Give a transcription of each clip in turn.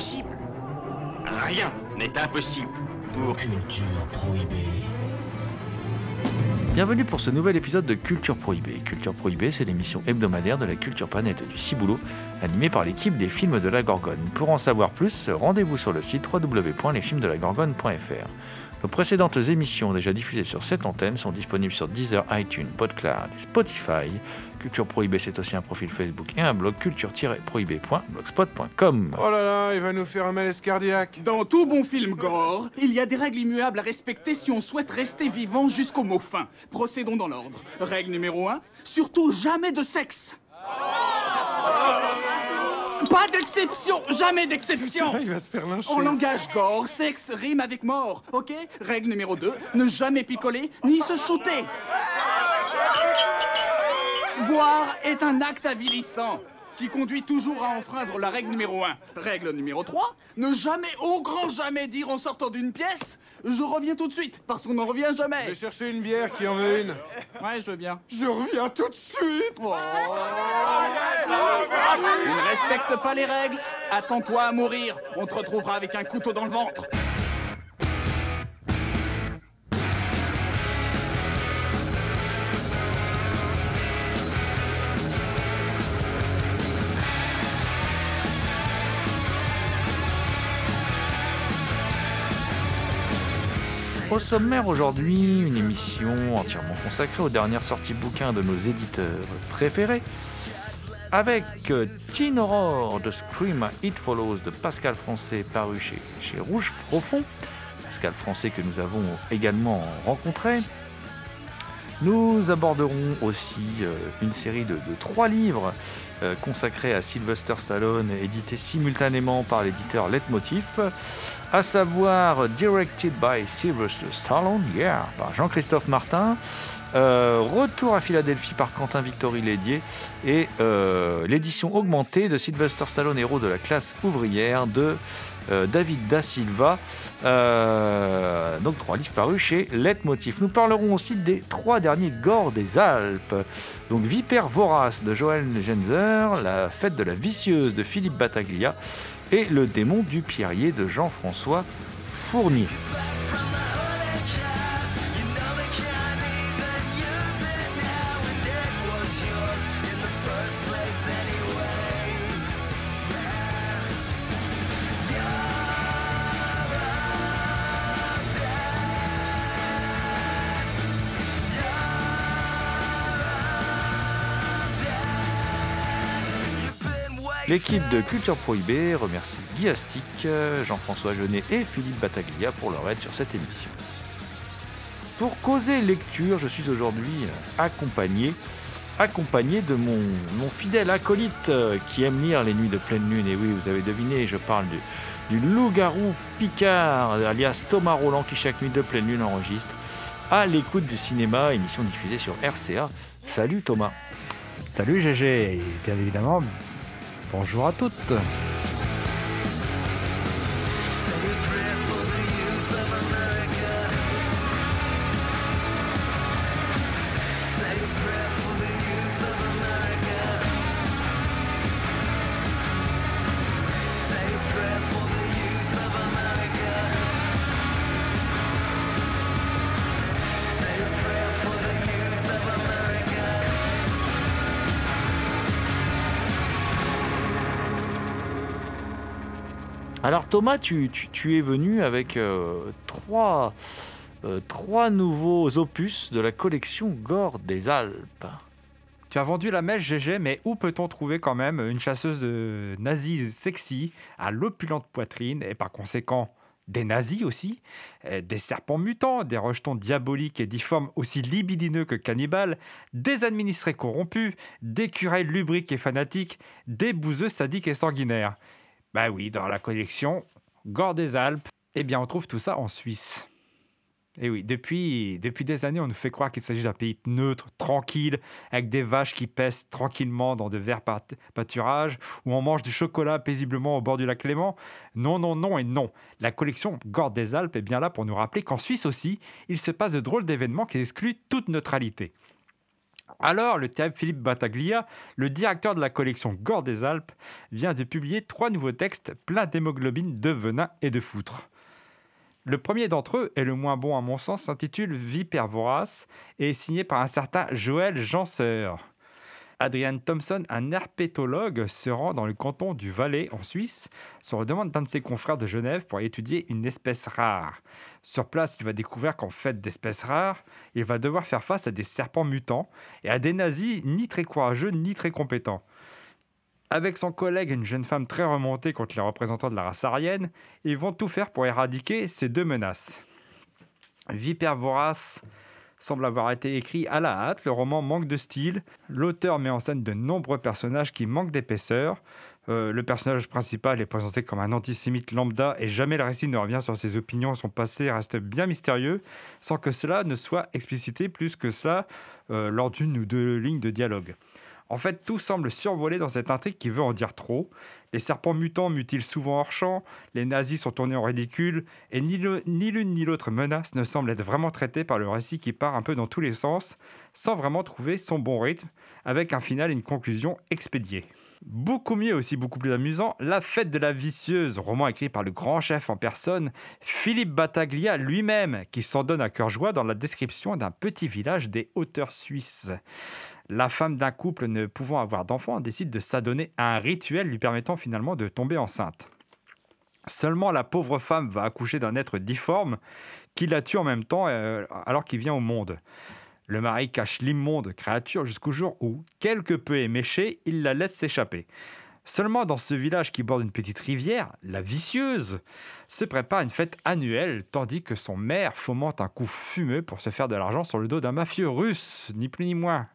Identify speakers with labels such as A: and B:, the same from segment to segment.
A: Impossible Rien n'est impossible pour...
B: Culture prohibée.
C: Bienvenue pour ce nouvel épisode de Culture Prohibée. Culture Prohibée, c'est l'émission hebdomadaire de la culture planète du Ciboulot, animée par l'équipe des films de la Gorgone. Pour en savoir plus, rendez-vous sur le site www.lesfilmsdelagorgone.fr. Nos précédentes émissions déjà diffusées sur cette antenne sont disponibles sur Deezer, iTunes, PodCloud et Spotify. Culture Prohibée, c'est aussi un profil Facebook et un blog culture-prohibée.blogspot.com.
D: Oh là là, il va nous faire un malaise cardiaque.
E: Dans tout bon film gore, il y a des règles immuables à respecter si on souhaite rester vivant jusqu'au mot fin. Procédons dans l'ordre. Règle numéro 1, surtout jamais de sexe. Pas d'exception, jamais d'exception.
D: Il va se faire lyncher.
E: En langage gore, sexe rime avec mort, ok? Règle numéro 2, ne jamais picoler ni se shooter. Boire est un acte avilissant qui conduit toujours à enfreindre la règle numéro 1. Règle numéro 3, ne jamais, au grand jamais dire en sortant d'une pièce Je reviens tout de suite, parce qu'on n'en revient
D: Je
E: jamais.
D: vais chercher une bière qui en veut une.
E: Ouais, je veux bien.
D: Je reviens tout de suite.
E: Oh. Tu ne respectes pas les règles Attends-toi à mourir. On te retrouvera avec un couteau dans le ventre.
C: Sommaire aujourd'hui, une émission entièrement consacrée aux dernières sorties bouquins de nos éditeurs préférés, avec euh, Teen Horror de Scream It Follows de Pascal Français paru chez, chez Rouge Profond, Pascal Français que nous avons également rencontré. Nous aborderons aussi euh, une série de, trois livres euh, consacrés à Sylvester Stallone, édités simultanément par l'éditeur Leitmotiv, à savoir Directed by Sylvester Stallone, yeah, par Jean-Christophe Martin, euh, Retour à Philadelphie par Quentin Victory Lédier et euh, l'édition augmentée de Sylvester Stallone, héros de la classe ouvrière de euh, David Da Silva. Donc trois livres parus chez Leitmotiv. Nous parlerons aussi des trois derniers Gores des Alpes. Donc Vipère vorace de Joël Genzer, La fête de la vicieuse de Philippe Battaglia et Le démon du pierrier de Jean-François Fournier. L'équipe de Culture Prohibée remercie Guy Astic, Jean-François Jeunet et Philippe Battaglia pour leur aide sur cette émission. Pour causer lecture, je suis aujourd'hui accompagné, accompagné de mon, fidèle acolyte euh, qui aime lire Les Nuits de pleine lune. Et oui, vous avez deviné, je parle du, du loup-garou Picard, alias Thomas Roland, qui chaque nuit de pleine lune enregistre à l'écoute du cinéma, émission diffusée sur RCA. Salut Thomas.
F: Salut GG, et bien évidemment, bonjour à toutes.
C: Thomas, tu, es venu avec euh, trois, euh, trois nouveaux opus de la collection Gore des Alpes.
F: Tu as vendu la mèche GG, mais où peut-on trouver quand même une chasseuse de nazis sexy à l'opulente poitrine et par conséquent des nazis aussi, euh, des serpents mutants, des rejetons diaboliques et difformes aussi libidineux que cannibales, des administrés corrompus, des curés lubriques et fanatiques, des bouseux sadiques et sanguinaires. Bah oui, dans la collection Gore des Alpes, eh bien on trouve tout ça en Suisse. Et oui, depuis, depuis des années, on nous fait croire qu'il s'agit d'un pays neutre, tranquille, avec des vaches qui pèsent tranquillement dans de verts pâturages, où on mange du chocolat paisiblement au bord du lac Léman. Non, non, non et non. La collection Gordes des Alpes est bien là pour nous rappeler qu'en Suisse aussi, il se passe de drôles d'événements qui excluent toute neutralité. Alors, le terrible Philippe Battaglia, le directeur de la collection Gordes des Alpes, vient de publier trois nouveaux textes pleins d'hémoglobine, de venin et de foutre. Le premier d'entre eux, et le moins bon à mon sens, s'intitule Vipère vorace et est signé par un certain Joël Janseur. Adrian Thompson, un herpétologue, se rend dans le canton du Valais, en Suisse, sur la demande d'un de ses confrères de Genève pour étudier une espèce rare. Sur place, il va découvrir qu'en fait d'espèces rares, il va devoir faire face à des serpents mutants et à des nazis ni très courageux ni très compétents. Avec son collègue, une jeune femme très remontée contre les représentants de la race aryenne, ils vont tout faire pour éradiquer ces deux menaces. Vipère vorace semble avoir été écrit à la hâte, le roman manque de style, l'auteur met en scène de nombreux personnages qui manquent d'épaisseur, Euh, le personnage principal est présenté comme un antisémite lambda et jamais le récit ne revient sur ses opinions, son passé reste bien mystérieux, sans que cela ne soit explicité plus que cela euh, lors d'une ou deux lignes de dialogue. En fait, tout semble survolé dans cette intrigue qui veut en dire trop. Les serpents mutants mutilent souvent hors champ, les nazis sont tournés en ridicule, et ni l'une ni l'autre menace ne semble être vraiment traitée par le récit qui part un peu dans tous les sens, sans vraiment trouver son bon rythme, avec un final et une conclusion expédiée. Beaucoup mieux, aussi beaucoup plus amusant, La fête de la vicieuse, roman écrit par le grand chef en personne, Philippe Battaglia lui-même, qui s'en donne à cœur joie dans la description d'un petit village des hauteurs suisses. La femme d'un couple ne pouvant avoir d'enfant décide de s'adonner à un rituel lui permettant finalement de tomber enceinte. Seulement la pauvre femme va accoucher d'un être difforme qui la tue en même temps euh, alors qu'il vient au monde. Le mari cache l'immonde créature jusqu'au jour où, quelque peu éméché, il la laisse s'échapper. Seulement dans ce village qui borde une petite rivière, la vicieuse, se prépare une fête annuelle tandis que son maire fomente un coup fumeux pour se faire de l'argent sur le dos d'un mafieux russe, ni plus ni moins.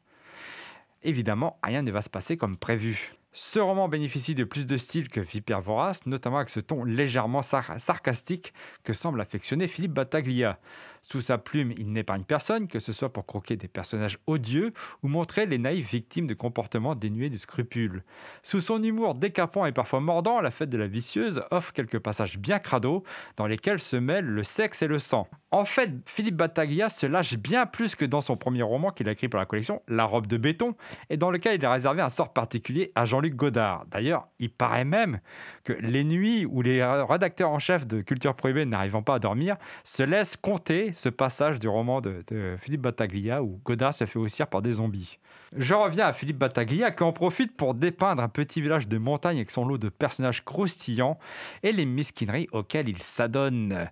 F: Évidemment, rien ne va se passer comme prévu. Ce roman bénéficie de plus de style que Vipère Vorace, notamment avec ce ton légèrement sar- sarcastique que semble affectionner Philippe Battaglia. Sous sa plume, il n'épargne personne, que ce soit pour croquer des personnages odieux ou montrer les naïves victimes de comportements dénués de scrupules. Sous son humour décapant et parfois mordant, La fête de la vicieuse offre quelques passages bien crado dans lesquels se mêlent le sexe et le sang. En fait, Philippe Battaglia se lâche bien plus que dans son premier roman qu'il a écrit pour la collection, La robe de béton, et dans lequel il a réservé un sort particulier à Jean-Luc Godard. D'ailleurs, il paraît même que les nuits où les rédacteurs en chef de Culture Prohibée n'arrivant pas à dormir se laissent compter ce passage du roman de, Philippe Battaglia où Godard se fait haussir par des zombies. Je reviens à Philippe Battaglia qui en profite pour dépeindre un petit village de montagne avec son lot de personnages croustillants et les mesquineries auxquelles il s'adonne.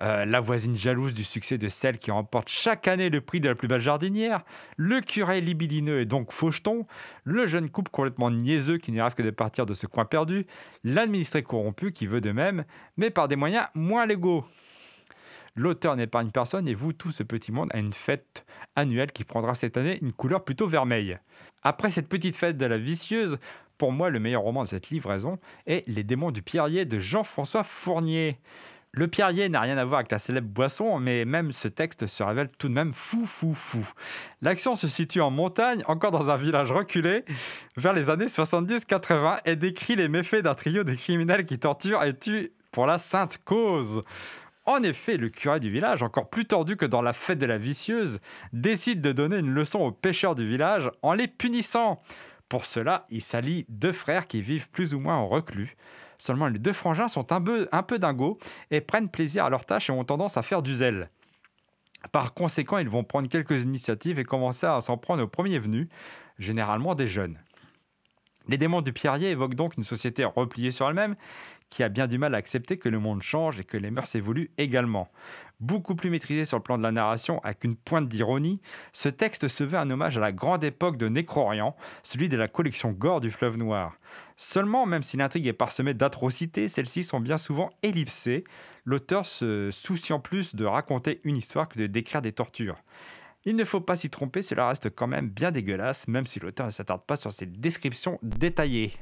F: Euh, la voisine jalouse du succès de celle qui remporte chaque année le prix de la plus belle jardinière, le curé libidineux et donc faucheton, le jeune couple complètement niaiseux qui n'y rêve que de partir de ce coin perdu, l'administré corrompu qui veut de même, mais par des moyens moins légaux. L'auteur n'épargne personne et vous, tout ce petit monde, à une fête annuelle qui prendra cette année une couleur plutôt vermeille. Après cette petite fête de la vicieuse, pour moi, le meilleur roman de cette livraison est Les démons du pierrier de Jean-François Fournier. Le pierrier n'a rien à voir avec la célèbre boisson, mais même ce texte se révèle tout de même fou, fou, fou. L'action se situe en montagne, encore dans un village reculé, vers les années 70-80, et décrit les méfaits d'un trio de criminels qui torturent et tuent pour la sainte cause. En effet, le curé du village, encore plus tordu que dans la fête de la vicieuse, décide de donner une leçon aux pêcheurs du village en les punissant. Pour cela, il s'allie deux frères qui vivent plus ou moins en reclus. Seulement, les deux frangins sont un peu, un dingos et prennent plaisir à leur tâche et ont tendance à faire du zèle. Par conséquent, ils vont prendre quelques initiatives et commencer à s'en prendre aux premiers venus, généralement des jeunes. Les démons du pierrier évoquent donc une société repliée sur elle-même qui a bien du mal à accepter que le monde change et que les mœurs évoluent également. Beaucoup plus maîtrisé sur le plan de la narration, avec une pointe d'ironie, ce texte se veut un hommage à la grande époque de Nécrorian, celui de la collection Gore du fleuve noir. Seulement, même si l'intrigue est parsemée d'atrocités, celles-ci sont bien souvent ellipsées, l'auteur se souciant plus de raconter une histoire que de décrire des tortures. Il ne faut pas s'y tromper, cela reste quand même bien dégueulasse, même si l'auteur ne s'attarde pas sur ces descriptions détaillées.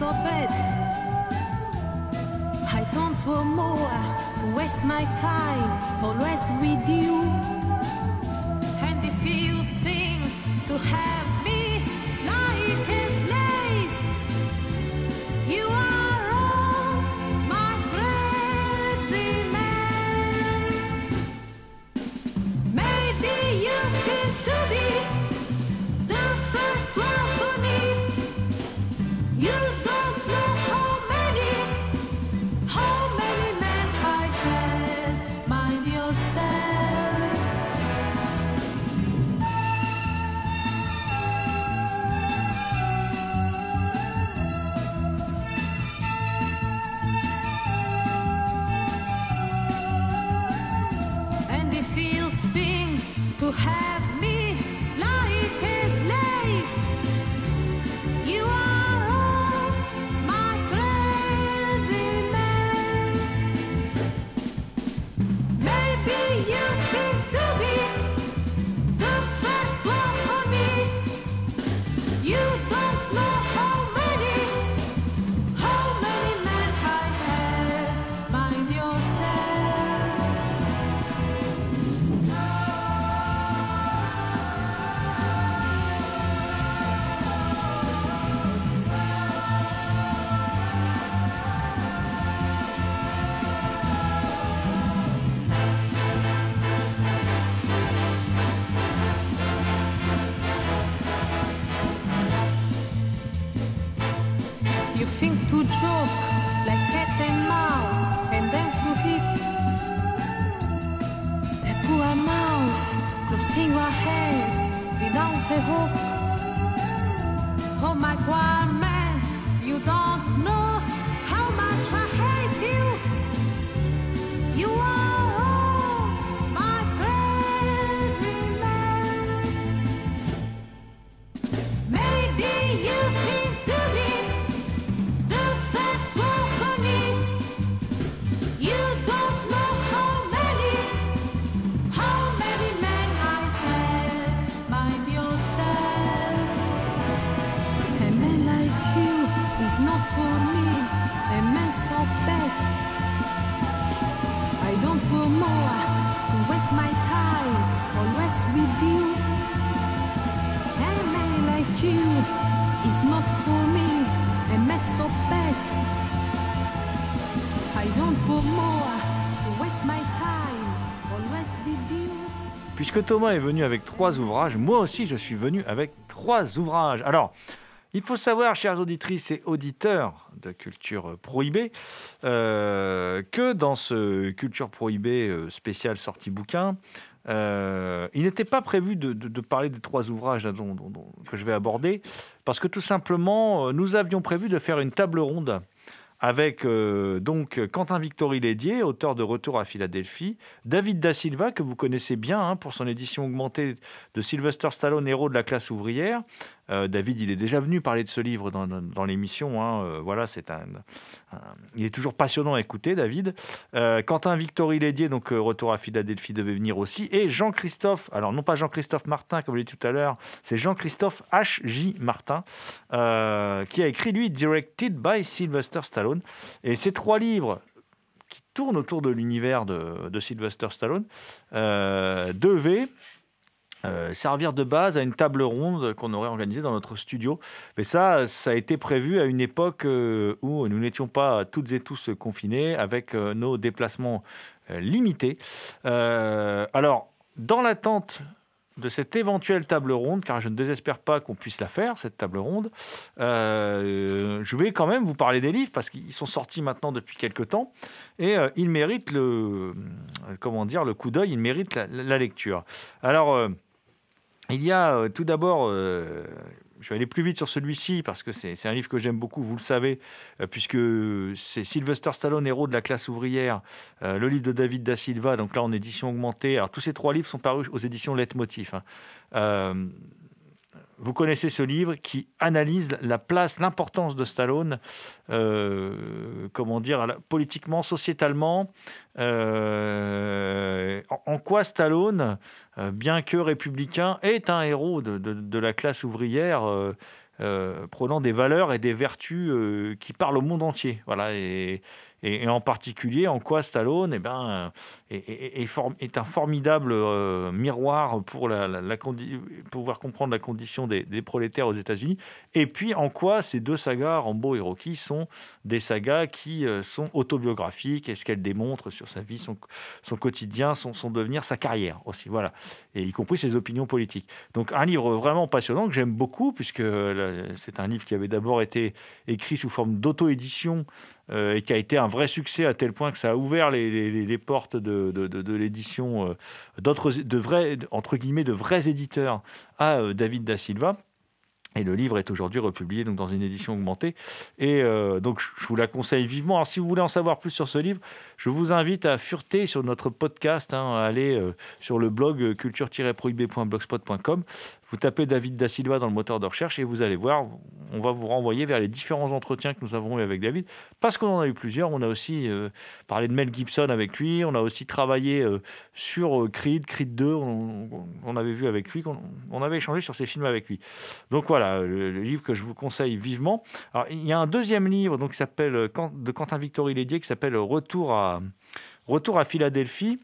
G: So. I don't want more waste my time, always with you. And if you think to have
C: Thomas est venu avec trois ouvrages, moi aussi je suis venu avec trois ouvrages. Alors, il faut savoir, chères auditrices et auditeurs de Culture Prohibée, euh, que dans ce Culture Prohibée euh, spécial sortie bouquin, euh, il n'était pas prévu de, parler des trois ouvrages que je vais aborder, parce que tout simplement, nous avions prévu de faire une table ronde avec euh, donc Quentin Victory Lédier, auteur de Retour à Philadelphie, David Da Silva, que vous connaissez bien hein, pour son édition augmentée de Sylvester Stallone, héros de la classe ouvrière. Euh, David, il est déjà venu parler de ce livre dans, l'émission. hein, euh, voilà, c'est un, il est toujours passionnant à écouter, David. Euh, Quentin Victory Lédier, donc euh, Retour à Philadelphie, devait venir aussi. Et Jean-Christophe, alors non pas Jean-Christophe Martin, comme je l'ai dit tout à l'heure, c'est Jean-Christophe H.J. Martin, qui a écrit, lui, Directed by Sylvester Stallone. Et ces trois livres qui tournent autour de l'univers de, de Sylvester Stallone devaient euh, servir de base à une table ronde qu'on aurait organisée dans notre studio. Mais ça, ça a été prévu à une époque euh, où nous n'étions pas toutes et tous confinés, avec euh, nos déplacements limités. Alors, dans l'attente de cette éventuelle table ronde, car je ne désespère pas qu'on puisse la faire, cette table ronde, je vais quand même vous parler des livres, parce qu'ils sont sortis maintenant depuis quelques temps, et ils méritent le, comment dire, le coup d'œil, ils méritent la, lecture. Alors, il y a euh, tout d'abord, euh, je vais aller plus vite sur celui-ci parce que c'est un livre que j'aime beaucoup, vous le savez, euh, puisque c'est Sylvester Stallone, héros de la classe ouvrière, le livre de David Da Silva, donc là en édition augmentée. Alors tous ces trois livres sont parus aux éditions Leitmotiv. hein. Vous connaissez ce livre qui analyse la place, l'importance de Stallone, euh, comment dire, politiquement, sociétalement, euh, en, quoi Stallone, euh, bien que républicain, est un héros de, la classe ouvrière, euh, prenant des valeurs et des vertus qui parlent au monde entier. Voilà, et, et- en particulier en quoi Stallone eh ben, est, est- un formidable euh, miroir pour la, la- la pouvoir comprendre la condition des, des prolétaires aux États-Unis. Et puis en quoi ces deux sagas, Rambo et Rocky, sont des sagas qui euh, sont autobiographiques? Et ce qu'elles démontrent sur sa vie, son, son quotidien, son, son devenir, sa carrière aussi? Voilà, et y compris ses opinions politiques. Donc un livre vraiment passionnant que j'aime beaucoup puisque euh, c'est un livre qui avait d'abord été écrit sous forme d'auto-édition euh, et qui a été un vrai succès à tel point que ça a ouvert les, portes de, l'édition euh, d'autres, de vrais, entre guillemets, de vrais éditeurs à euh, David Da Silva. Et le livre est aujourd'hui republié donc, dans une édition augmentée. Et donc, je vous la conseille vivement. Alors, si vous voulez en savoir plus sur ce livre, je vous invite à fureter sur notre podcast, hein, à aller euh, sur le blog culture-prohibé.blogspot.com. Vous tapez David Da Silva dans le moteur de recherche et vous allez voir, on va vous renvoyer vers les différents entretiens que nous avons eu avec David, parce qu'on en a eu plusieurs. On a aussi euh, parlé de Mel Gibson avec lui, on a aussi travaillé euh, sur euh, Creed, Creed 2, on, avait vu avec lui, on, avait échangé sur ces films avec lui. Donc voilà, le, livre que je vous conseille vivement. Alors, il y a un deuxième livre donc, qui s'appelle, de Quentin Victory Lédier qui s'appelle Retour à, Retour à Philadelphie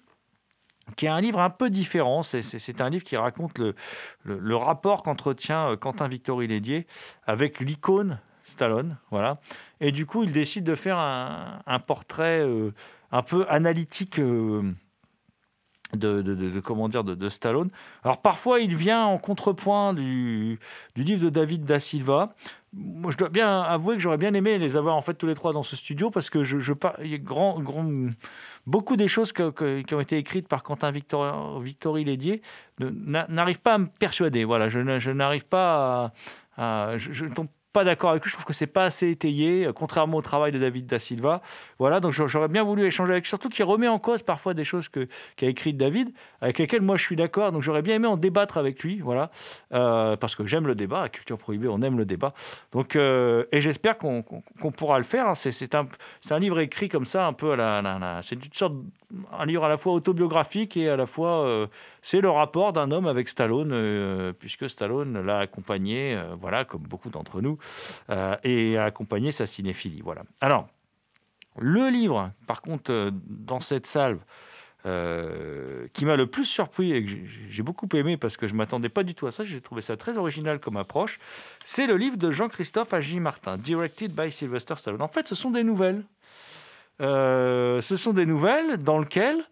C: qui est un livre un peu différent. C'est- un livre qui raconte le, rapport qu'entretient euh, Quentin Victory Lédier avec l'icône Stallone. Voilà. Et du coup, il décide de faire un, portrait euh, un peu analytique. euh, de, de- comment dire de, Stallone. Alors parfois il vient en contrepoint du, livre de David da Silva. Moi je dois bien avouer que j'aurais bien aimé les avoir en fait tous les trois dans ce studio parce que je, je grand, grand, beaucoup des choses qui ont été écrites par Quentin Victor, Victory Lédier n'arrivent pas à me persuader. Voilà, je, n'arrive pas à, je, pas d'accord avec lui. Je trouve que c'est pas assez étayé, euh, contrairement au travail de David da Silva. Voilà, donc j'a- j'aurais bien voulu échanger avec surtout qu'il remet en cause parfois des choses que qu'a écrites David, avec lesquelles moi je suis d'accord. Donc j'aurais bien aimé en débattre avec lui, voilà, Euh, parce que j'aime le débat. À Culture Prohibée, on aime le débat. Donc euh, et j'espère qu'on qu'on pourra le faire. hein. C'est un c'est un livre écrit comme ça, un peu à la, c'est une sorte un livre à la fois autobiographique et à la fois c'est le rapport d'un homme avec Stallone, puisque Stallone l'a accompagné, voilà, comme beaucoup d'entre nous, euh, et a accompagné sa cinéphilie. Voilà. Alors, le livre, par contre, euh, dans cette salve, euh, qui m'a le plus surpris et que j'ai- beaucoup aimé parce que je ne m'attendais pas du tout à ça, j'ai trouvé ça très original comme approche, c'est le livre de Jean-Christophe Agi Martin, Directed by Sylvester Stallone. En fait, ce sont des nouvelles. Euh, ce sont des nouvelles dans lesquelles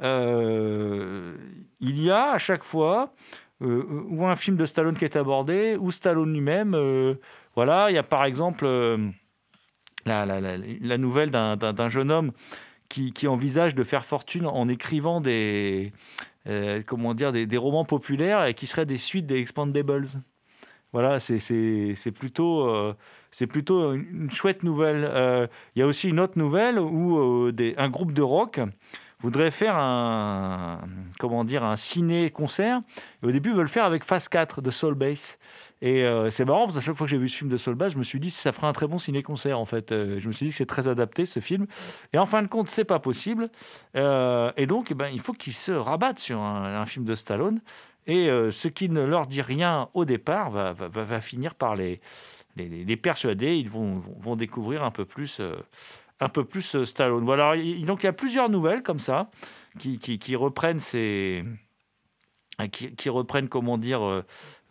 C: il y a à chaque fois ou un film de Stallone qui est abordé, ou Stallone lui-même. Voilà, il y a par exemple euh, la, nouvelle d'un- jeune homme qui, envisage de faire fortune en écrivant des, euh, comment dire, des, romans populaires et qui seraient des suites des Expandables. Voilà, c'est- plutôt, euh, plutôt une, chouette nouvelle. Il y a aussi une autre nouvelle où un groupe de rock voudrait faire un, comment dire, un ciné-concert. Et au début, ils veulent le faire avec Phase 4 de Soul Bass. Et euh, c'est marrant parce que chaque fois que j'ai vu ce film de Soul Bass, je me suis dit ça ferait un très bon ciné-concert en fait. Euh, je me suis dit que c'est très adapté ce film. Et en fin de compte, c'est pas possible. Euh, et donc, eh ben, il faut qu'ils se rabattent sur un, film de Stallone. Et ce qui ne leur dit rien au départ va, va- va- finir par les, les, les- persuader. Ils vont, vont, découvrir un peu plus, un peu plus euh, Stallone. Voilà. Il- donc il y a plusieurs nouvelles comme ça qui, reprennent ces, qui, reprennent comment dire euh,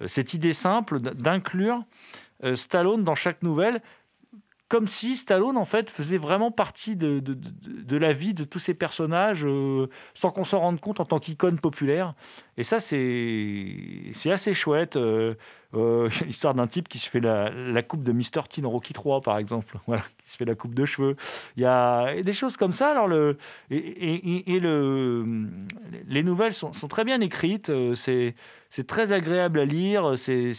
C: cette idée simple d'inclure euh, Stallone dans chaque nouvelle comme si Stallone, en fait, faisait vraiment partie de, la vie de tous ces personnages euh, sans qu'on s'en rende compte en tant qu'icône populaire. Et ça, c'est assez chouette. Euh, euh, l'histoire d'un type qui se fait la, coupe de Mr. T dans Rocky 3, par exemple. Voilà, qui se fait la coupe de cheveux. Il y a des choses comme ça. Alors, le, et, le, les nouvelles sont, sont très bien écrites. euh, C'est c'est très agréable à lire. C'est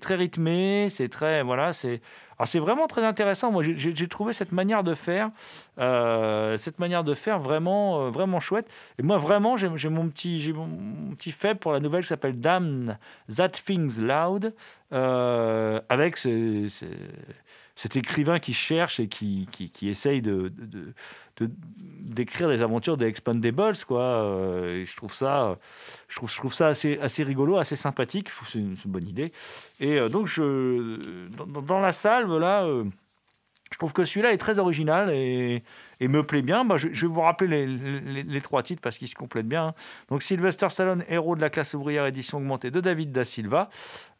C: très rythmé. C'est très. Voilà, c'est. C'est vraiment très intéressant. Moi, j'ai- trouvé cette manière de faire, euh, cette manière de faire vraiment, vraiment chouette. Et moi, vraiment, j'ai mon petit, j'ai mon, mon petit faible pour la nouvelle qui s'appelle Damn That Things Loud, euh, avec ce- ce- cet écrivain qui cherche et qui, qui, essaye de, de- de- d'écrire les aventures des Expandables, quoi. Euh, je trouve ça, je trouve, ça assez, assez rigolo, assez sympathique. Je trouve que c'est une, bonne idée. Et euh, donc, je, dans, la salve, là, euh, je trouve que celui-là est très original et, me plaît bien. Bah, je, vais vous rappeler les, trois titres parce qu'ils se complètent bien. Donc, Sylvester Stallone, héros de la classe ouvrière édition augmentée de David Da Silva.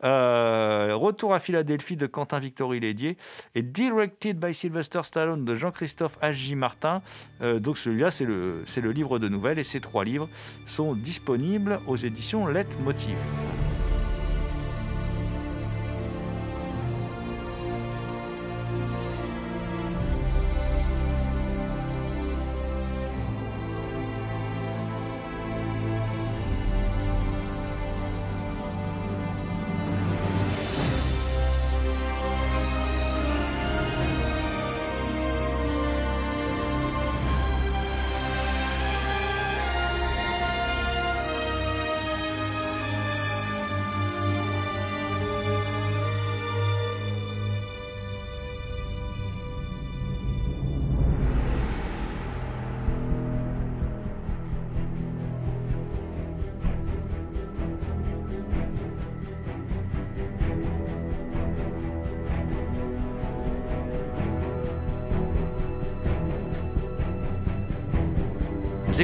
C: Euh, Retour à Philadelphie de Quentin Victory Lédier. Et Directed by Sylvester Stallone de Jean-Christophe H.J. Martin. Euh, donc, celui-là, c'est le, c'est le livre de nouvelles. Et ces trois livres sont disponibles aux éditions Let Motif.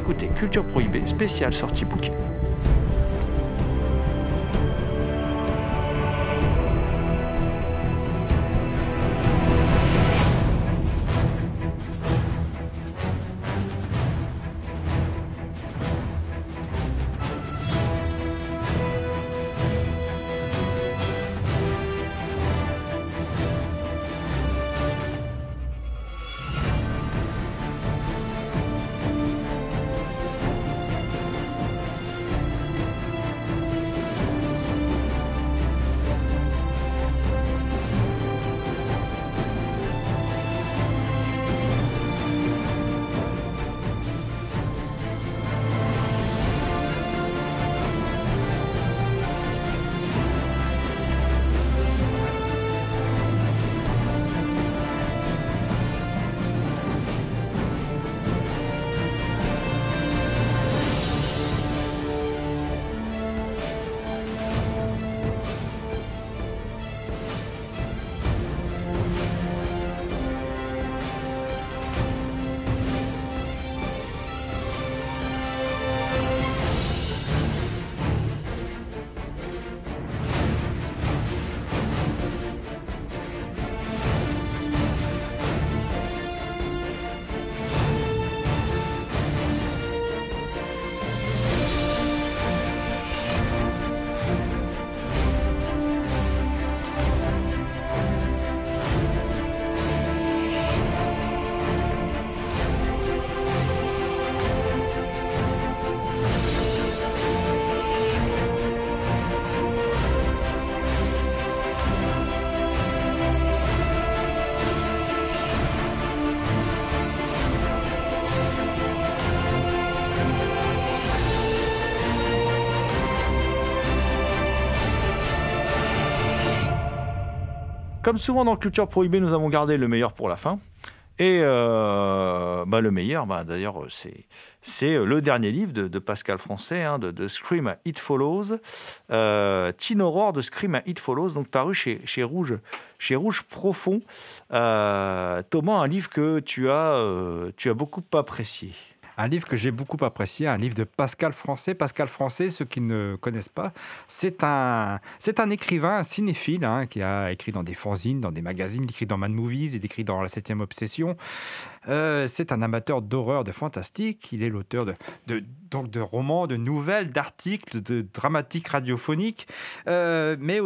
C: Écoutez Culture Prohibée, spéciale sortie bouquin. Comme souvent dans Culture Prohibée, nous avons gardé le meilleur pour la fin. Et euh, bah, le meilleur, bah, d'ailleurs, c'est, c'est le dernier livre de, Pascal Français, hein, de, Scream à It Follows. Euh, Teen Horror de Scream à It Follows, donc paru chez, chez, Rouge, Rouge Profond. Euh, Thomas, un livre que euh, tu as beaucoup apprécié.
F: Un livre que j'ai beaucoup apprécié, un livre de Pascal Français. Pascal Français, ceux qui ne connaissent pas, c'est un, c'est un écrivain, cinéphile, hein, qui a écrit dans des fanzines, dans des magazines, il écrit dans Mad Movies, il écrit dans La Septième Obsession. Euh, c'est un amateur d'horreur, de fantastique. Il est l'auteur de, donc de romans, de nouvelles, d'articles, de dramatiques radiophoniques. Euh, mais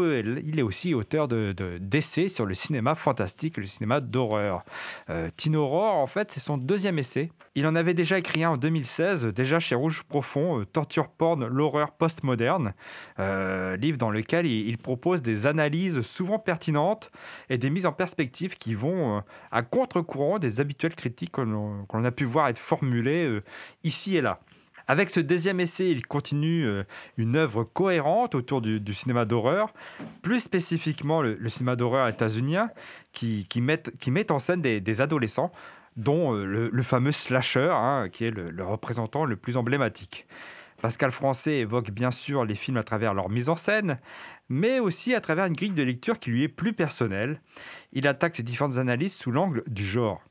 F: il est aussi auteur de, de- d'essais sur le cinéma fantastique, le cinéma d'horreur. Euh, Tino Rohr, en fait, c'est son deuxième essai. Il en avait déjà écrit un en 2016, déjà chez Rouge Profond, Torture Porn, l'horreur postmoderne, livre dans lequel il, il propose des analyses souvent pertinentes et des mises en perspective qui vont à contre-courant des habituelles critiques que l'on que l'on a pu voir être formulées euh, ici et là. Avec ce deuxième essai, il continue euh, une œuvre cohérente autour du, cinéma d'horreur, plus spécifiquement le, cinéma d'horreur états-unien, qui, met, en scène des, adolescents, dont euh, le, fameux slasher, hein, qui est le, le représentant le plus emblématique. Pascal Français évoque bien sûr les films à travers leur mise en scène, mais aussi à travers une grille de lecture qui lui est plus personnelle. Il attaque ces différentes analyses sous l'angle du genre.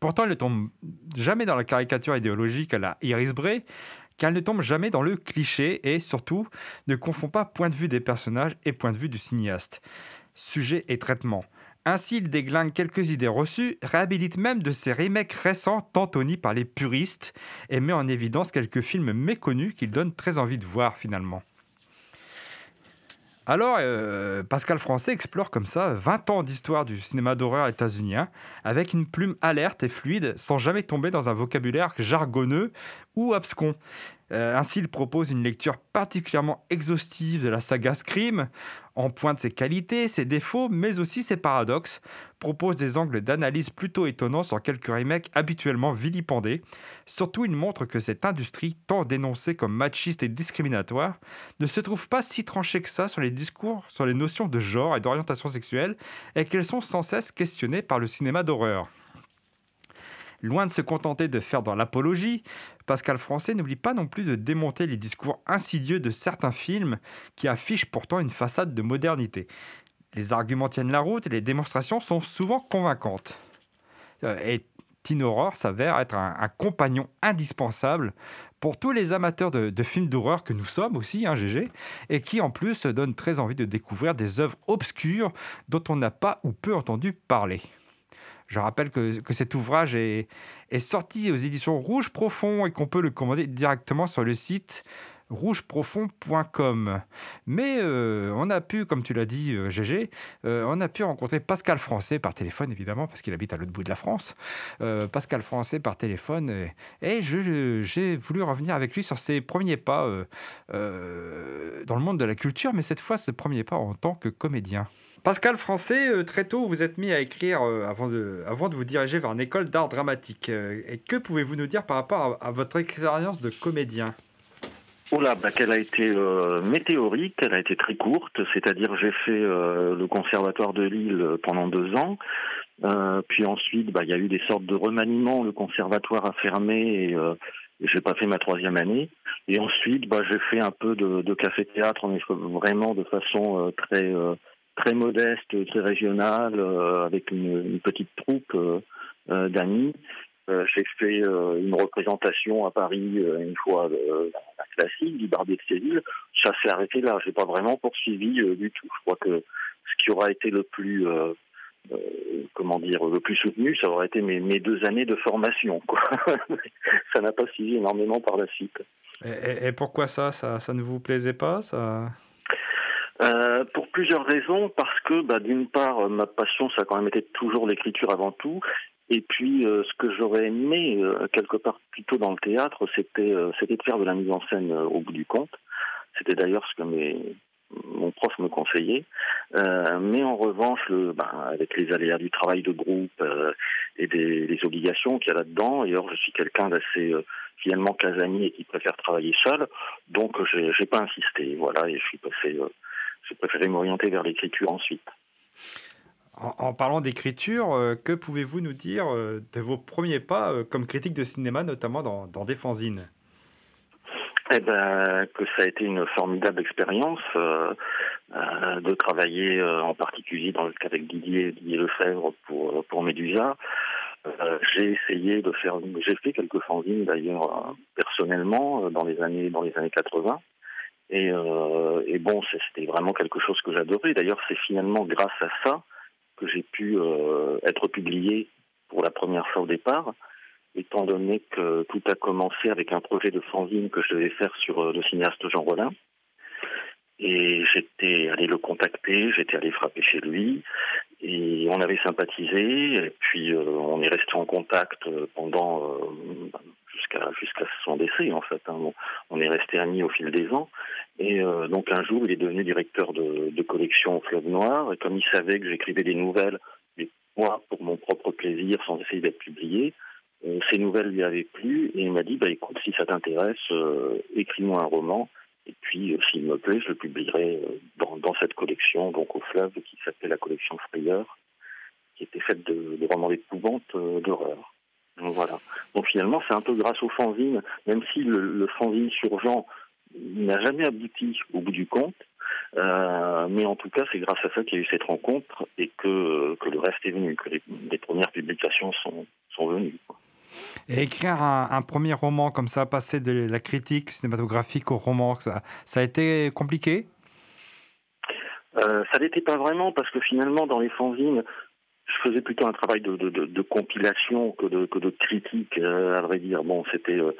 F: Pourtant, il ne tombe jamais dans la caricature idéologique à la Iris Bray, car elle ne tombe jamais dans le cliché et surtout ne confond pas point de vue des personnages et point de vue du cinéaste. Sujet et traitement. Ainsi, il déglingue quelques idées reçues, réhabilite même de ses remakes récents tant honnis par les puristes et met en évidence quelques films méconnus qu'il donne très envie de voir finalement. Alors, euh, Pascal Français explore comme ça 20 ans d'histoire du cinéma d'horreur états-unien avec une plume alerte et fluide sans jamais tomber dans un vocabulaire jargonneux ou abscon. Euh, ainsi, il propose une lecture particulièrement exhaustive de la saga Scream, en pointe ses qualités, ses défauts, mais aussi ses paradoxes, propose des angles d'analyse plutôt étonnants sur quelques remakes habituellement vilipendés. Surtout, il montre que cette industrie, tant dénoncée comme machiste et discriminatoire, ne se trouve pas si tranchée que ça sur les discours, sur les notions de genre et d'orientation sexuelle, et qu'elles sont sans cesse questionnées par le cinéma d'horreur. Loin de se contenter de faire dans l'apologie, Pascal Français n'oublie pas non plus de démonter les discours insidieux de certains films qui affichent pourtant une façade de modernité. Les arguments tiennent la route et les démonstrations sont souvent convaincantes. Euh, Et Tino Rohr s'avère être un, compagnon indispensable pour tous les amateurs de, de films d'horreur que nous sommes aussi, hein, GG, et qui en plus donne très envie de découvrir des œuvres obscures dont on n'a pas ou peu entendu parler. Je rappelle que, que cet ouvrage est, est sorti aux éditions Rouge Profond et qu'on peut le commander directement sur le site rougeprofond.com. Mais euh, on a pu, comme tu l'as dit, euh, GG, euh, on a pu rencontrer Pascal Français par téléphone, évidemment, parce qu'il habite à l'autre bout de la France. Euh, Pascal Français par téléphone. euh, Et, je- j'ai voulu revenir avec lui sur ses premiers pas dans le monde de la culture, mais cette fois, ses premiers pas en tant que comédien. Pascal Français, euh, très tôt, vous êtes mis à écrire euh, avant, de, avant de vous diriger vers une école d'art dramatique. Euh, et que pouvez-vous nous dire par rapport à, votre expérience de comédien?
H: Oula, bah, qu'elle a été météorique, elle a été très courte, c'est-à-dire j'ai fait le conservatoire de Lille pendant deux ans, puis ensuite bah, il y a eu des sortes de remaniements, le conservatoire a fermé et, et j'ai pas fait ma troisième année. Et ensuite bah, j'ai fait un peu de, de café-théâtre, mais vraiment de façon très très modeste, très régionale, euh, avec une, petite troupe euh, euh, d'amis. J'ai fait une représentation à Paris une fois, la classique du Barbier de Séville. Ça s'est arrêté là. J'ai pas vraiment poursuivi du tout. Je crois que ce qui aura été le plus, comment dire, le plus soutenu, ça aurait été mes, deux années de formation. Ça n'a pas suivi énormément par la suite.
F: et, et- et pourquoi ça, ça Ça ne vous plaisait pas ça...
H: Euh, pour plusieurs raisons, parce que bah, d'une part, euh, ma passion, ça a quand même été toujours l'écriture avant tout. Et puis, euh, ce que j'aurais aimé, euh, quelque part plutôt dans le théâtre, c'était euh, c'était de faire de la mise en scène au bout du compte. C'était d'ailleurs ce que mes, mon prof me conseillait. Euh, mais en revanche, le, ben, avec les aléas du travail de groupe euh, et des, des obligations qu'il y a là-dedans, et or je suis quelqu'un d'assez euh, finalement casanier et qui préfère travailler seul, donc j'ai pas insisté. Voilà, et je suis passé... j'ai préféré m'orienter vers l'écriture ensuite.
F: En, en parlant d'écriture, euh, que pouvez-vous nous dire euh, de vos premiers pas euh, comme critique de cinéma, notamment dans, dans des fanzines
H: Eh ben, que ça a été une formidable expérience de travailler en particulier dans le cas avec Didier, Didier Lefebvre pour, pour Médusa. Euh, j'ai essayé de faire, j'ai fait quelques fanzines d'ailleurs personnellement dans les années dans les années 80. Et, euh, et bon, c'était vraiment quelque chose que j'adorais. D'ailleurs, c'est finalement grâce à ça que j'ai pu euh, être publié pour la première fois au départ, étant donné que tout a commencé avec un projet de fanzine que je devais faire sur euh, le cinéaste Jean Rollin. Et j'étais allé le contacter, j'étais allé frapper chez lui, et on avait sympathisé, et puis euh, on est resté en contact euh, pendant euh, jusqu'à jusqu'à son décès en fait. hein. On- On est resté amis au fil des ans, et euh, donc un jour il est devenu directeur de, de collection au Fleuve Noir, et comme il savait que j'écrivais des nouvelles, mais moi pour mon propre plaisir, sans essayer d'être publié, euh, ces nouvelles lui avaient plu, et il m'a dit bah écoute si ça t'intéresse, euh, écris-moi un roman. Et puis, euh, s'il me plaît, je le publierai euh, dans, dans cette collection, donc au fleuve, qui s'appelait la collection Frayeur, qui était faite de, de romans d'épouvante, euh, d'horreur. Donc voilà. Donc finalement, c'est un peu grâce au fanzine, même si le, le fanzine surgent n'a jamais abouti au bout du compte, euh, mais en tout cas, c'est grâce à ça qu'il y a eu cette rencontre et que, que le reste est venu, que les, les premières publications sont, sont venues. quoi.
F: Et écrire un, un premier roman comme ça, passer de la critique cinématographique au roman, ça, ça a été compliqué?
H: Euh, ça n'était pas vraiment parce que finalement dans les fanzines, je faisais plutôt un travail de, de, de, de compilation que de, que de critique, euh, à vrai dire. Bon, c'était euh,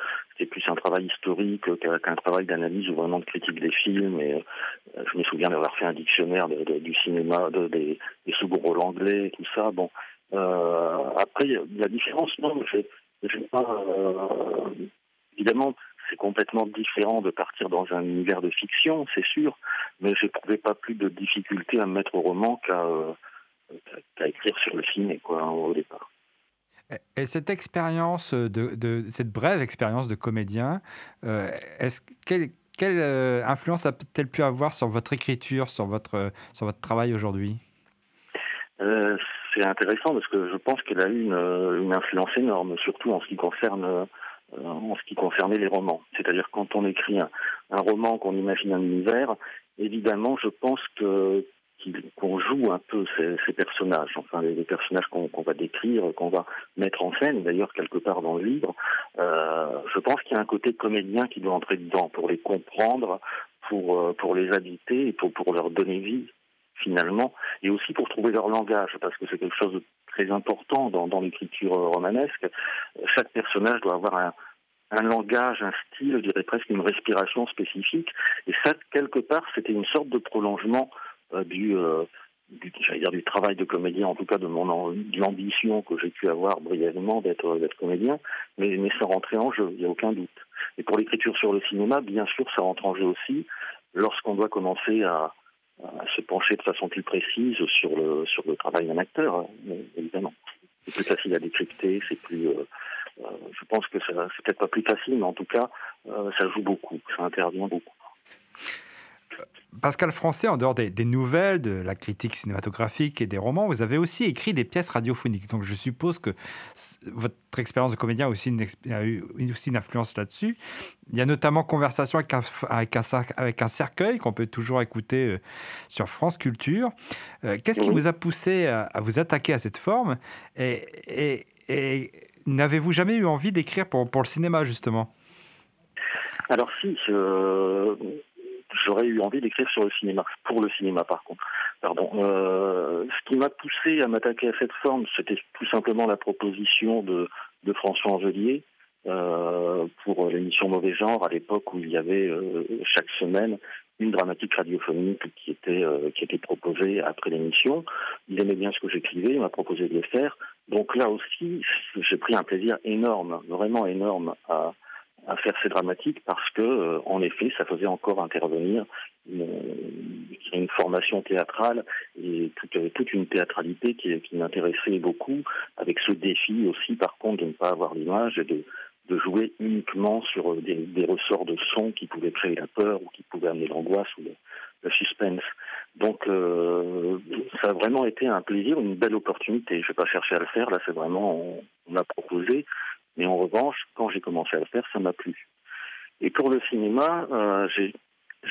H: plus un travail historique qu'un qu'un travail d'analyse ou vraiment de critique des films. Et euh, je me souviens d'avoir fait un dictionnaire du cinéma, de, des, des seconds rôles anglais, tout ça. Bon, euh, après la différence, non, j'ai pas euh, évidemment. C'est complètement différent de partir dans un univers de fiction, c'est sûr, mais j'éprouvais pas plus de difficulté à me mettre au roman qu'à euh, qu'à- écrire sur le ciné, quoi, au départ.
F: Et- Et cette expérience, de, de- cette brève expérience de comédien, euh, est-ce quelle, quelle euh, influence a-t-elle pu avoir sur votre écriture, sur votre, sur votre travail aujourd'hui?
H: Euh, c'est intéressant parce que je pense qu'elle a eu une, une influence énorme, surtout en ce qui concerne euh, en ce qui concernait les romans. C'est-à-dire quand on écrit un, un roman, qu'on imagine un univers, évidemment, je pense que qu'on joue un peu ces, personnages, enfin les, personnages qu'on va décrire, qu'on va mettre en scène, d'ailleurs quelque part dans le livre. Euh, je pense qu'il y a un côté comédien qui doit entrer dedans pour les comprendre, pour euh, pour les habiter pour pour leur donner vie finalement, et aussi pour trouver leur langage, parce que c'est quelque chose de très important dans, l'écriture romanesque. Chaque personnage doit avoir un, un langage, un style, je dirais presque une respiration spécifique, et ça, quelque part, c'était une sorte de prolongement du, euh, dire, du travail de comédien, en tout cas de mon de l'ambition que j'ai pu avoir brièvement d'être d'être comédien, mais, mais ça rentrait en jeu, il n'y a aucun doute. Et pour l'écriture sur le cinéma, bien sûr, ça rentre en jeu aussi, lorsqu'on doit commencer à, se pencher de façon plus précise sur le sur le travail d'un acteur, hein, évidemment. C'est plus facile à décrypter, c'est plus. euh, euh, je pense que c'est peut-être pas plus facile, mais en tout cas, ça joue beaucoup, ça intervient beaucoup.
F: Pascal Français, en dehors des, des nouvelles, de la critique cinématographique et des romans, vous avez aussi écrit des pièces radiophoniques. Donc je suppose que votre expérience de comédien a aussi une, a eu une- aussi une influence là-dessus. Il y a notamment Conversation avec un, f- avec un, cer- avec un cercueil qu'on peut toujours écouter euh, sur France Culture. Euh, Qu'est-ce qui vous a poussé à, à vous attaquer à cette forme Et, et- et n'avez-vous jamais eu envie d'écrire pour, pour le cinéma, justement?
H: Alors si, je- j'aurais eu envie d'écrire sur le cinéma, pour le cinéma par contre. Pardon. Euh, ce qui m'a poussé à m'attaquer à cette forme, c'était tout simplement la proposition de, de François Angelier euh, pour l'émission Mauvais Genre à l'époque où il y avait euh, chaque semaine une dramatique radiophonique qui était euh, qui était proposée après l'émission. Il aimait bien ce que j'écrivais, il m'a proposé de le faire. Donc là aussi, j'ai pris un plaisir énorme, vraiment énorme à à faire ces dramatiques parce que, euh, en effet, ça faisait encore intervenir une, formation théâtrale et toute, toute une théâtralité qui, m'intéressait beaucoup, avec ce défi aussi, par contre, de ne pas avoir l'image et de, de jouer uniquement sur des, des ressorts de son qui pouvaient créer la peur ou qui pouvaient amener l'angoisse ou le, le suspense. Donc, euh, ça a vraiment été un plaisir, une belle opportunité. Je ne vais pas chercher à le faire, là, c'est vraiment, on, on m'a proposé. Mais en revanche, quand j'ai commencé à le faire, ça m'a plu. Et pour le cinéma, euh, j'ai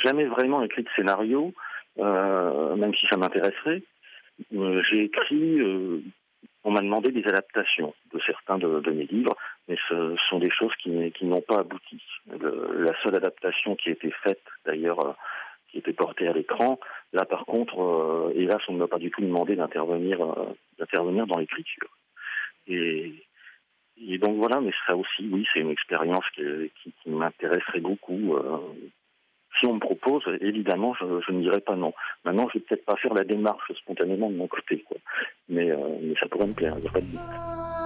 H: jamais vraiment écrit de scénario, euh, même si ça m'intéresserait. Euh, j'ai écrit euh, on m'a demandé des adaptations de certains de, mes livres, mais ce sont des choses qui, n'ont pas abouti. La seule adaptation qui a été faite, d'ailleurs, qui était portée à l'écran, là par contre, hélas, on ne m'a pas du tout demandé d'intervenir, dans l'écriture. Et donc voilà, mais ça aussi, oui, c'est une expérience qui, qui, qui m'intéresserait beaucoup. euh, si on me propose, évidemment, je, je ne dirais pas non. Maintenant, je vais peut-être pas faire la démarche spontanément de mon côté, quoi. Mais, euh, mais ça pourrait me plaire, il a pas de doute.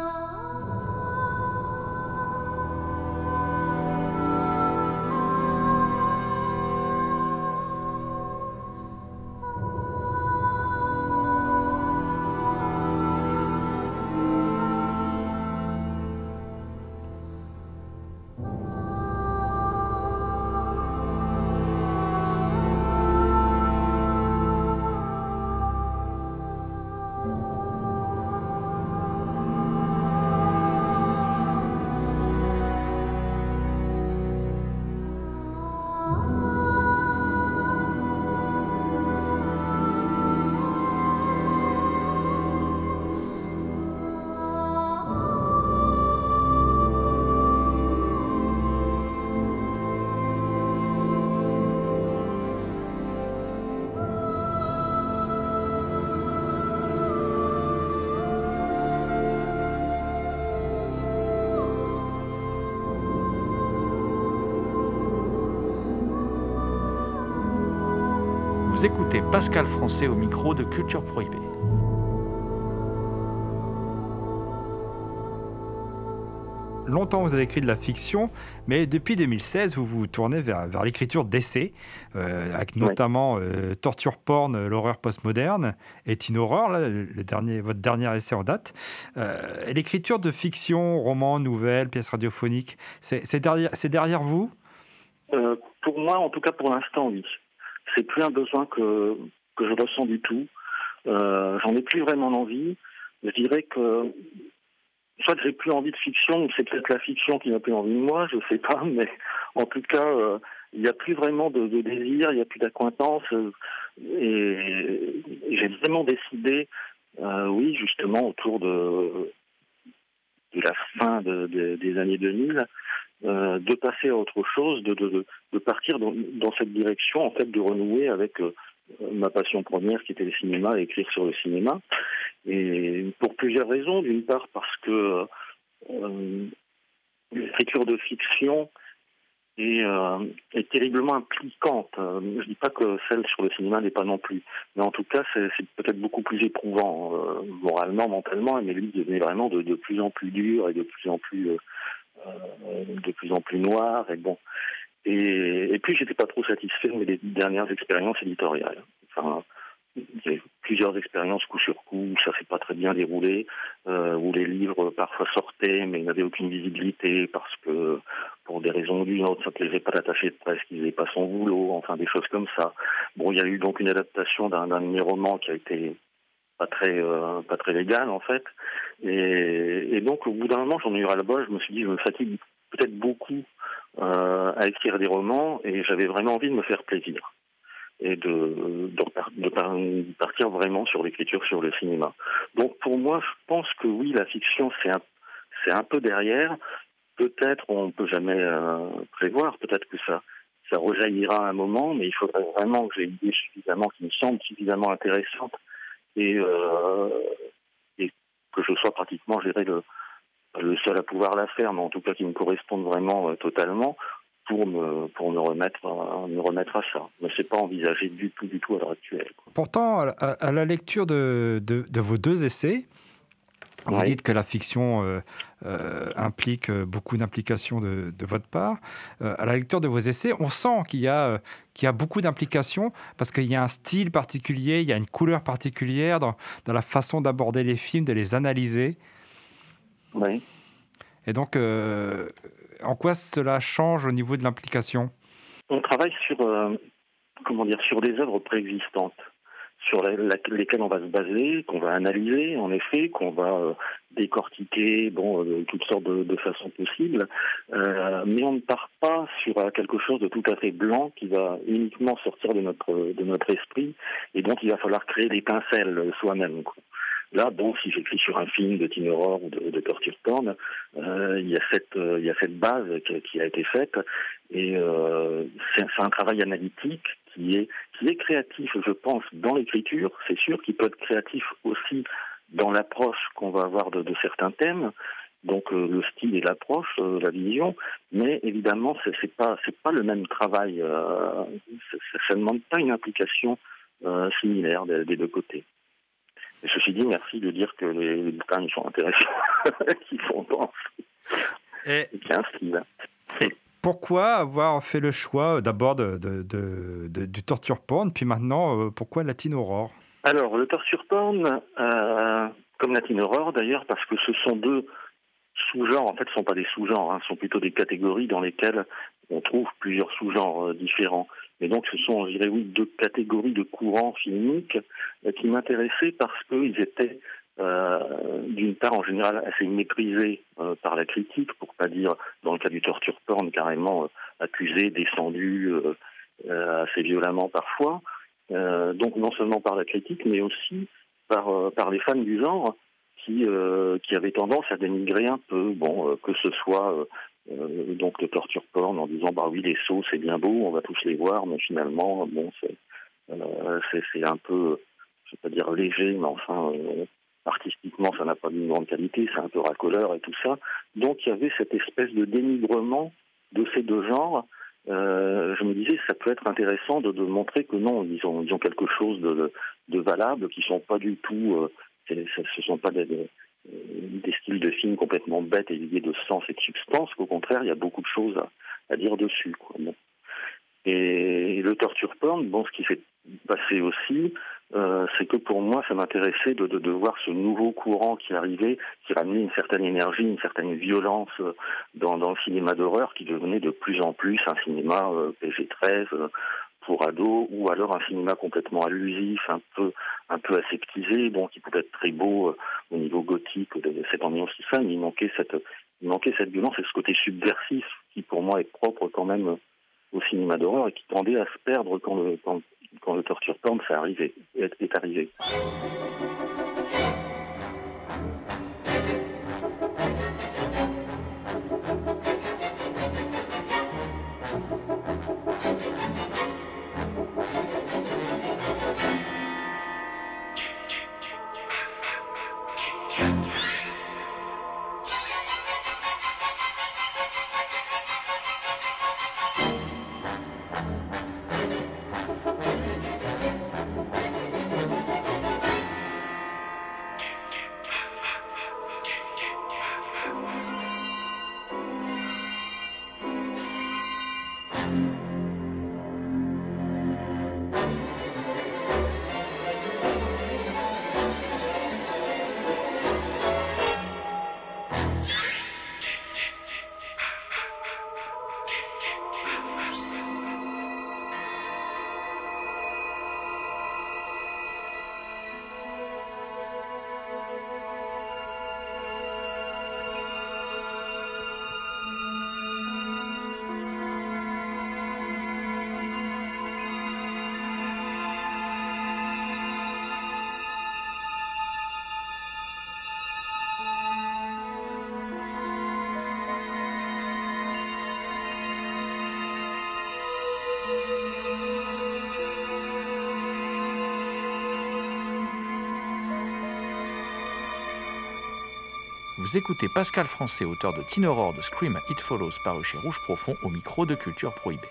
C: Écoutez Pascal Français au micro de Culture Prohibée.
F: Longtemps, vous avez écrit de la fiction, mais depuis 2016, vous vous tournez vers, vers l'écriture d'essais, euh, avec notamment euh, Torture Porn, l'horreur postmoderne, et Teen Horror, là, le dernier, votre dernier essai en date. Euh, et l'écriture de fiction, romans, nouvelles, pièces radiophoniques, c'est derrière, derrière vous?
H: Pour moi, en tout cas pour l'instant, oui. C'est plus un besoin que, que je ressens du tout. Euh, J'en ai plus vraiment envie. Je dirais que soit j'ai plus envie de fiction, ou c'est peut-être la fiction qui n'a plus envie de moi, je sais pas, mais en tout cas, euh, il n'y a plus vraiment de, désir, il n'y a plus d'acquaintance, euh, et, j'ai vraiment décidé, oui, justement, autour de, de la fin de- de- des années 2000, euh, de passer à autre chose, de, partir dans, cette direction, en fait, de renouer avec euh, ma passion première, qui était le cinéma, écrire sur le cinéma. Et pour plusieurs raisons. D'une part, parce que euh, l'écriture de fiction est, terriblement impliquante. Je dis pas que celle sur le cinéma n'est pas non plus, mais en tout cas, c'est peut-être beaucoup plus éprouvant, moralement, mentalement, mais lui devenait vraiment de, de plus en plus dur et de plus en plus, de plus en plus noir. Et bon. Et, et puis, j'étais pas trop satisfait de mes dernières expériences éditoriales. Enfin, eu plusieurs expériences coup sur coup où ça s'est pas très bien déroulé, euh, où les livres parfois sortaient mais n'avaient aucune visibilité parce que pour des raisons d'une autre, ça plaisait pas l'attaché de presse qui faisait pas son boulot, enfin des choses comme ça. Bon, il y a eu donc une adaptation d'un de romans qui a été pas très euh, pas très légal en fait, et, donc au bout d'un moment j'en ai eu ras le bol, je me suis dit je me fatigue peut-être beaucoup euh, à écrire des romans et j'avais vraiment envie de me faire plaisir et de, de, partir vraiment sur l'écriture, sur le cinéma. Donc pour moi, je pense que oui, la fiction, c'est un, c'est un peu derrière. Peut-être, on peut jamais euh, prévoir, peut-être que ça, ça rejaillira un moment, mais il faudrait vraiment que j'ai une idée suffisamment, qui me semble suffisamment intéressante et, euh, et que je sois pratiquement, le, seul à pouvoir la faire, mais en tout cas qui me corresponde vraiment euh, totalement pour me pour me remettre à, me remettre à ça. Mais c'est pas envisagé du tout du tout à l'heure actuelle.
F: Pourtant, à, la lecture de- de vos deux essais, vous dites que la fiction euh, euh, implique euh, beaucoup d'implications de, de votre part. Euh, à la lecture de vos essais, on sent qu'il y a, qu'il y a beaucoup d'implications parce qu'il y a un style particulier, il y a une couleur particulière dans, dans la façon d'aborder les films, de les analyser.
H: Oui.
F: Et donc, en quoi cela change au niveau de l'implication?
H: On travaille sur comment dire sur des œuvres préexistantes sur lesquelles on va se baser, qu'on va analyser en effet, qu'on va euh, décortiquer bon, euh, de toutes sortes de, façons possibles, Euh, mais on ne part pas sur quelque chose de tout à fait blanc qui va uniquement sortir de notre de notre esprit et donc il va falloir créer des pincelles soi-même. Là, bon, si j'écris sur un film de horror ou de, de euh, il y a cette il y a cette base qui, a été faite et c'est un travail analytique qui est qui est créatif, je pense, dans l'écriture. C'est sûr qu'il peut être créatif aussi dans l'approche qu'on va avoir de, de certains thèmes. Donc euh, le style et l'approche, euh, la vision, mais évidemment c'est c'est pas c'est pas le même travail. Euh, ça, ne demande pas une implication similaire des, des deux côtés. Et ceci dit, merci de dire que les, les bouquins ils sont intéressants, qu'ils font penser
F: Et
H: et qu'il y a un style.
F: Pourquoi avoir fait le choix euh, d'abord de, du torture porn, puis maintenant, euh, pourquoi la teen horror
H: Alors, le torture porn, euh, comme la teen horror d'ailleurs, parce que ce sont deux sous-genres, en fait, ce ne sont pas des sous-genres, hein, ce sont plutôt des catégories dans lesquelles on trouve plusieurs sous-genres différents. Mais donc, ce sont, je dirais, oui, deux catégories de courants filmiques qui m'intéressaient parce qu'ils étaient, euh, d'une part, en général, assez méprisés euh, par la critique, pour pas dire, dans le cas du torture porn, carrément euh, descendus euh, assez violemment parfois. Donc non seulement par la critique, mais aussi par, par les fans du genre qui, qui avaient tendance à dénigrer un peu, bon, que ce soit donc le torture porn en disant bah oui les sauts c'est bien beau, on va tous les voir, mais finalement bon c'est c'est un peu, je vais pas dire léger, mais enfin artistiquement ça n'a pas d'une grande qualité, c'est un peu racoleur et tout ça. Donc il y avait cette espèce de dénigrement de ces deux genres euh, je me disais ça peut être intéressant de, de montrer que non, ils ont, quelque chose de, de valable, qui sont pas du tout, euh, ce sont pas des, des, styles de films complètement bêtes et liés de sens et de substance, qu'au contraire il y a beaucoup de choses à, dire dessus. Et le torture porn, bon, ce qui s'est passé aussi, euh, c'est que pour moi, ça m'intéressait de, de, de voir ce nouveau courant qui arrivait, qui ramenait une certaine énergie, une certaine violence euh, dans, dans le cinéma d'horreur, qui devenait de plus en plus un cinéma euh, PG-13 euh, pour ados, ou alors un cinéma complètement allusif, un peu un peu aseptisé, bon, qui pouvait être très beau au niveau gothique de cette ambiance tout ça, mais il manquait cette il manquait cette violence et ce côté subversif qui pour moi est propre quand même au cinéma d'horreur et qui tendait à se perdre quand le quand, quand le torture porn s'est arrivé est, est arrivé.
C: Vous écoutez Pascal Français, auteur de Teen Horror de Scream It Follows, paru chez Rouge Profond, au micro de Culture Prohibée.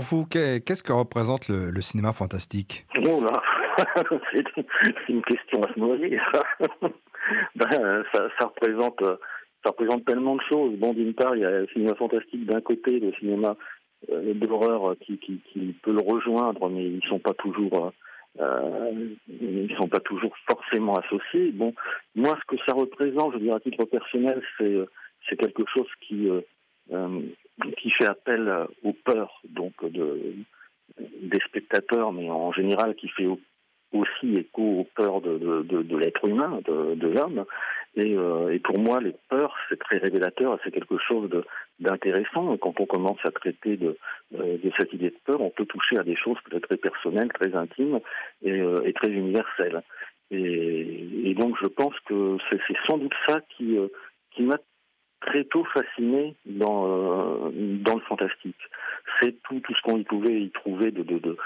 F: Pour vous, que- qu'est-ce que représente le, cinéma fantastique?
H: Oh là, c'est une question à se noyer. ça. Ben, ça, représente, ça représente tellement de choses. Bon, d'une part, il y a le cinéma fantastique d'un côté, le cinéma euh, d'horreur qui, peut le rejoindre, mais ils sont pas toujours, euh, euh, ils sont pas toujours forcément associés. Bon, moi, ce que ça représente, je dire à titre personnel, c'est, euh, c'est quelque chose qui, euh, qui fait appel euh, aux peurs, donc de des spectateurs, mais en général qui fait au- aussi écho aux peurs de, l'être humain, de, l'homme. Et, euh, et pour moi, les peurs, c'est très révélateur, c'est quelque chose d'intéressant. Quand on commence à traiter de, euh, de cette idée de peur, on peut toucher à des choses peut-être très personnelles, très intimes et, euh, très universelles. Et, donc, je pense que c'est sans doute ça qui, euh, qui m'a très tôt fasciné dans, euh, dans le fantastique. C'est tout, tout ce qu'on y pouvait y trouver de, de,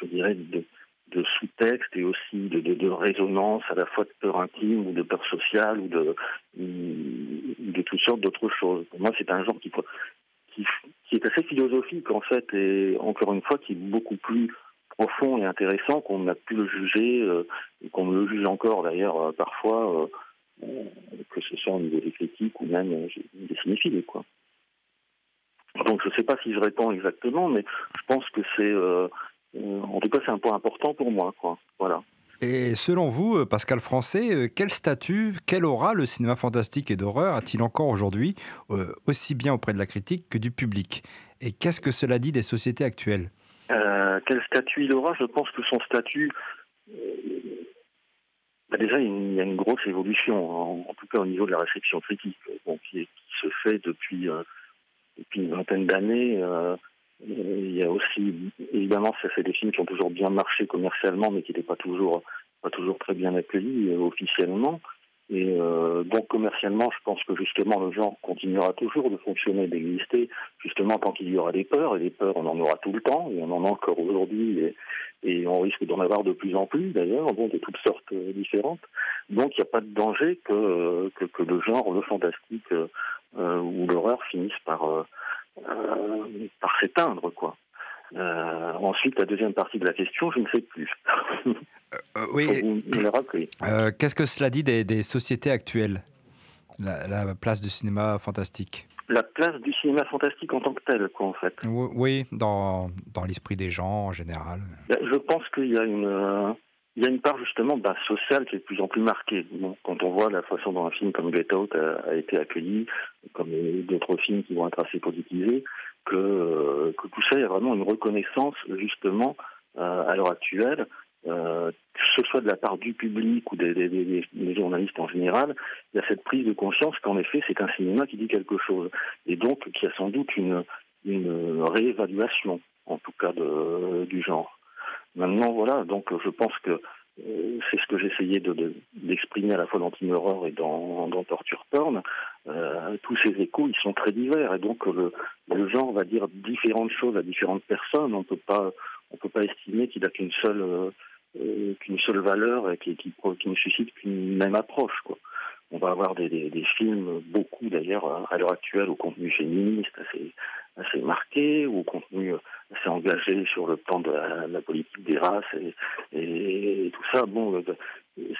H: je dirais, de, de sous-texte et aussi de, de, résonance à la fois de peur intime ou de peur sociale ou de, de toutes sortes d'autres choses. Pour moi, c'est un genre qui, qui, qui est assez philosophique en fait et encore une fois qui est beaucoup plus profond et intéressant qu'on a pu le juger euh, et qu'on le juge encore d'ailleurs euh, parfois euh, euh, que ce soit au niveau des critiques ou même euh, des cinéphiles quoi. Donc je ne sais pas si je réponds exactement, mais je pense que c'est, euh, euh, en tout cas, c'est un point important pour moi, quoi. Voilà.
F: Et selon vous, euh, Pascal Français, euh, quel statut, quelle aura le cinéma fantastique et d'horreur a-t-il encore aujourd'hui, euh, aussi bien auprès de la critique que du public? Et qu'est-ce que cela dit des sociétés actuelles?
H: Euh, quel statut il aura? Je pense que son statut, euh, bah déjà, il y a une- grosse évolution, en, tout cas au niveau de la réception critique, bon, qui, se fait depuis, euh, depuis une vingtaine d'années. euh, il y a aussi, évidemment, ça c'est des films qui ont toujours bien marché commercialement, mais qui n'étaient pas toujours, pas toujours très bien accueillis euh, officiellement. Et euh, donc commercialement, je pense que justement le genre continuera toujours de fonctionner, d'exister, justement tant qu'il y aura des peurs, et des peurs on en aura tout le temps, et on en a encore aujourd'hui, et, on risque d'en avoir de plus en plus d'ailleurs, bon, de toutes sortes euh, différentes. Donc il n'y a pas de danger que, euh, que, que le genre, le fantastique euh, euh, ou l'horreur finisse par, euh, par s'éteindre, quoi. Euh, ensuite, la deuxième partie de la question, je ne sais plus.
F: Euh, oui,
H: Faut vous me la rappeler.
F: euh, qu'est-ce que cela dit des, des sociétés actuelles? La, la place du cinéma fantastique
H: La place du cinéma fantastique en tant que tel, quoi, en fait.
F: Ou- Oui, dans, dans l'esprit des gens en général.
H: Ben, Je pense qu'il y a une, euh, il y a une part justement ben, sociale qui est de plus en plus marquée. Bon, quand on voit la façon dont un film comme Get Out a, a été accueilli, comme d'autres films qui vont être assez politisés, que, euh, que tout ça, il y a vraiment une reconnaissance justement euh, à l'heure actuelle, euh, que ce soit de la part du public ou des, des- des- des journalistes en général, il y a cette prise de conscience qu'en effet c'est un cinéma qui dit quelque chose et donc qui a sans doute une, une réévaluation en tout cas de, du genre. Maintenant, voilà, donc je pense que c'est ce que j'essayais de, de- d'exprimer à la fois dans Team et dans, dans Torture Porn. Euh, tous ces échos, ils sont très divers, et donc le, le genre va dire différentes choses à différentes personnes. On on peut pas estimer qu'il a qu'une seule, euh, euh, qu'une seule valeur et qui ne suscite qu'une même approche, quoi. On va avoir des, films, beaucoup d'ailleurs à l'heure actuelle, au contenu féministe assez, assez marqué, ou au contenu assez engagé sur le plan de la, politique des races et, tout ça. Bon, euh,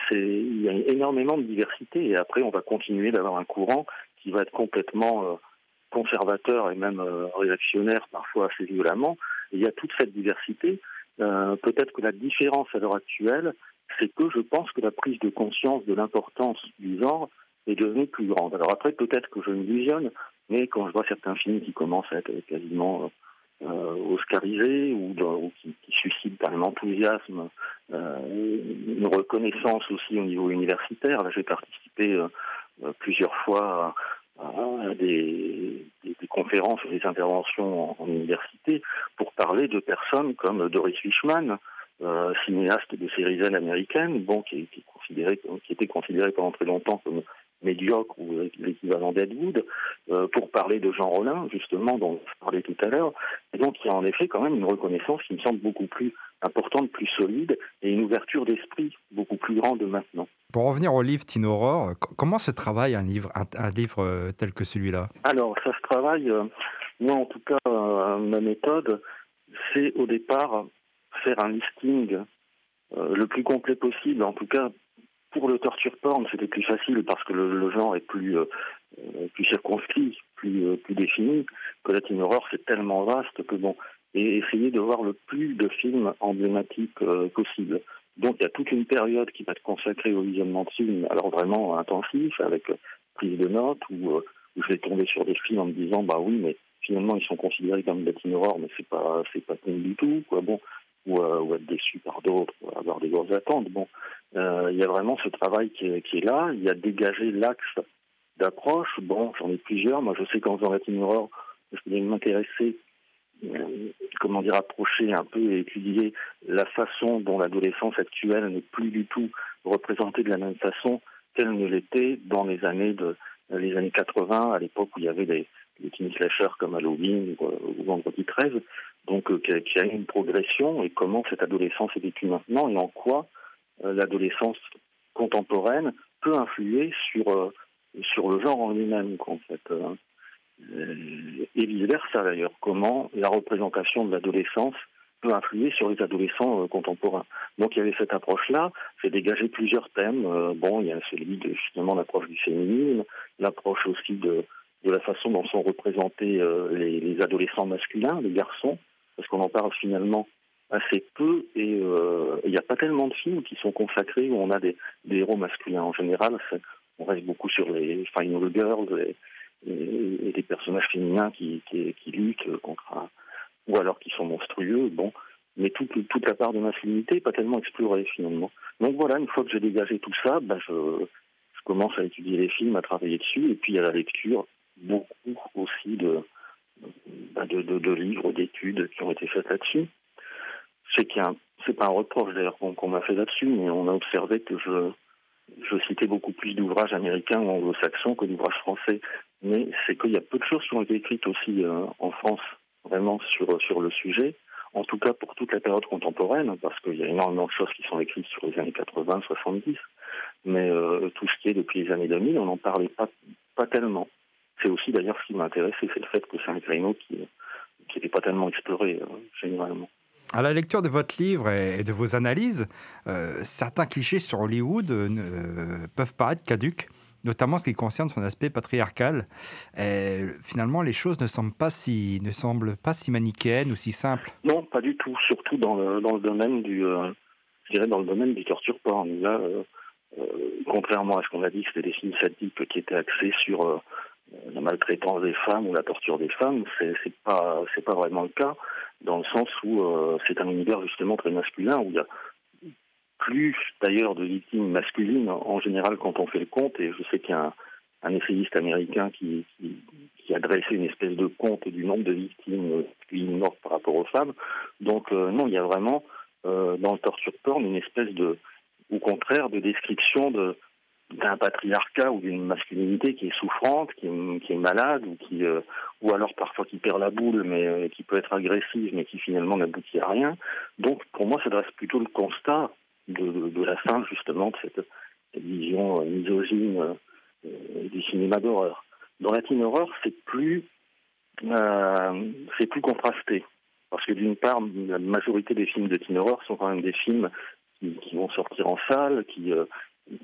H: c'est il y a énormément de diversité et après on va continuer d'avoir un courant qui va être complètement euh, conservateur et même euh, réactionnaire parfois assez violemment. Il y a toute cette diversité. Peut-être que la différence à l'heure actuelle, c'est que je pense que la prise de conscience de l'importance du genre est devenue plus grande. Alors après, peut-être que je m'illusionne, mais quand je vois certains films qui commencent à être quasiment euh, oscarisés ou, qui, qui, suscitent un enthousiasme, euh, une reconnaissance aussi au niveau universitaire. Là, j'ai participé euh, plusieurs fois à, à des, des, des, conférences, des interventions en, en, université pour parler de personnes comme Doris Fishman, euh, cinéaste de séries Z américaines, bon, qui, qui, considéré, qui était considéré pendant très longtemps comme médiocre ou l'équivalent d'Ed Wood, pour parler de Jean Rollin, justement, dont on parlait tout à l'heure. Et donc, il y a en effet quand même une reconnaissance qui me semble beaucoup plus importante, plus solide, et une ouverture d'esprit beaucoup plus grande maintenant.
F: Pour revenir au livre Tino Aurore, comment se travaille un livre, un, un livre euh, tel que celui-là?
H: Alors, ça se travaille, euh, moi en tout cas, euh, ma méthode, c'est au départ faire un listing euh, le plus complet possible. En tout cas, pour le torture porn, c'était plus facile parce que le, genre est plus, euh, plus circonscrit, plus, euh, plus défini, que la teen horror, c'est tellement vaste que bon, et essayer de voir le plus de films emblématiques possible. Donc il y a toute une période qui va être consacrée au visionnement de films, alors vraiment intensif, avec prise de notes, où, je vais tomber sur des films en me disant, bah oui, mais finalement ils sont considérés comme de la teen horror, mais c'est pas c'est pas cool du tout, quoi. Bon, ou, euh, ou être déçu par d'autres, avoir des grosses attentes. Bon, euh, il y a vraiment ce travail qui est, là. Il y a dégagé l'axe d'approche. Bon, j'en ai plusieurs. Moi, je sais qu'en faisant la teen horror, je voulais m'intéresser, euh, comment dire, approcher un peu et étudier la façon dont l'adolescence actuelle n'est plus du tout représentée de la même façon qu'elle ne l'était dans les années les années 80, à l'époque où il y avait des, des teen slashers comme Halloween ou, ou Vendredi 13, donc euh, qui, a, une progression et comment cette adolescence est vécue maintenant et en quoi euh, l'adolescence contemporaine peut influer sur euh, sur le genre en lui-même, en fait. euh. Euh, et vice versa d'ailleurs, comment la représentation de l'adolescence peut influer sur les adolescents euh, contemporains. Donc il y avait cette approche-là, j'ai dégagé plusieurs thèmes. Euh, bon, il y a celui de justement l'approche du féminisme, l'approche aussi de, de la façon dont sont représentés euh, les, les adolescents masculins, les garçons, parce qu'on en parle finalement assez peu et euh, il n'y a pas tellement de films qui sont consacrés où on a des, héros masculins. En général, on reste beaucoup sur les Final Girls et, et, des personnages féminins qui, qui, qui luttent contre un, ou alors qui sont monstrueux. Bon, mais toute, toute la part de masculinité n'est pas tellement explorée finalement. Donc voilà, une fois que j'ai dégagé tout ça, bah, je, je commence à étudier les films, à travailler dessus, et puis à la lecture, beaucoup aussi de, bah, de, de, livres, d'études qui ont été faites là-dessus. C'est qu'il c'est pas un reproche d'ailleurs qu'on qu'on m'a fait là-dessus, mais on a observé que je, je citais beaucoup plus d'ouvrages américains ou anglo-saxons que d'ouvrages français. Mais c'est qu'il y a peu de choses qui ont été écrites aussi euh, en France, vraiment sur, sur le sujet. En tout cas pour toute la période contemporaine, parce qu'il y a énormément de choses qui sont écrites sur les années 80, 70. Mais euh, tout ce qui est depuis les années 2000, on n'en parlait pas, pas tellement. C'est aussi d'ailleurs ce qui m'a intéressé, c'est le fait que c'est un créneau qui qui n'était pas tellement exploré euh, généralement.
F: À la lecture de votre livre et de vos analyses, euh, certains clichés sur Hollywood euh, ne- euh, peuvent paraître caduques, notamment ce qui concerne son aspect patriarcal. Et finalement, les choses ne semblent pas si, ne semblent pas si manichéennes ou si simples.
H: Non, pas du tout. Surtout dans le dans le domaine du, euh, je dirais dans le domaine du torture porn. Là, contrairement à ce qu'on a dit, c'était des films sadiques qui étaient axés sur la maltraitance des femmes ou la torture des femmes. C'est pas c'est pas vraiment le cas, dans le sens où euh, c'est un univers justement très masculin où il y a plus d'ailleurs de victimes masculines en général quand on fait le compte. Et je sais qu'il y a un, essayiste américain qui, a dressé une espèce de compte du nombre de victimes masculines mortes par rapport aux femmes. Donc euh, non, il y a vraiment euh, dans le torture porn une espèce de, au contraire, de description de d'un patriarcat ou d'une masculinité qui est souffrante, qui est, malade ou qui euh, ou alors parfois qui perd la boule mais euh, qui peut être agressive mais qui finalement n'aboutit à rien. Donc pour moi ça dresse plutôt le constat de, la fin justement de cette, vision euh, misogyne euh, du cinéma d'horreur. Dans la teen horror c'est plus c'est plus contrasté parce que d'une part la majorité des films de teen horror sont quand même des films qui, qui vont sortir en salle, qui euh,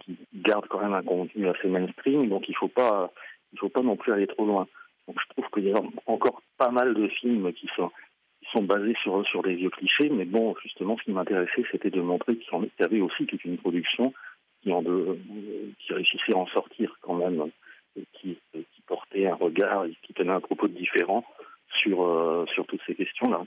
H: qui garde quand même un contenu assez mainstream, donc il faut pas, faut pas non plus aller trop loin. Donc je trouve qu'il y a encore pas mal de films qui sont, basés sur sur des vieux clichés, mais bon, justement, ce qui m'intéressait, c'était de montrer qu'il y avait aussi toute une production qui en de, qui réussissait à en sortir quand même, qui, portait un regard, qui tenait un propos différent sur euh, sur toutes ces questions-là.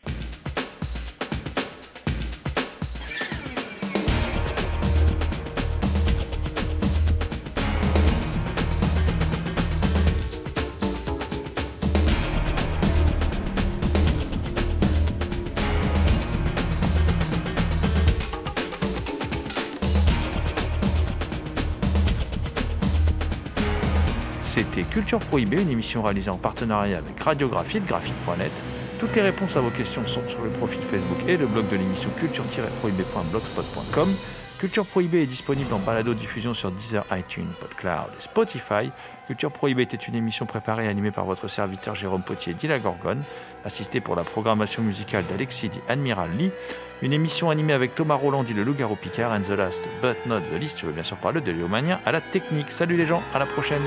C: Culture Prohibée, une émission réalisée en partenariat avec Radiographie de graphite.net. Toutes les réponses à vos questions sont sur le profil Facebook et le blog de l'émission culture-prohibée.blogspot.com. Culture Prohibée est disponible en balado-diffusion sur Deezer, iTunes, PodCloud et Spotify. Culture Prohibée était une émission préparée et animée par votre serviteur Jérôme Potier dit la Gorgone, assisté pour la programmation musicale d'Alexis dit Admiral Lee. Une émission animée avec Thomas Roland dit le loup-garou Picard and the last but not the least, je veux bien sûr parler de Léomania à la technique. Salut les gens, à la prochaine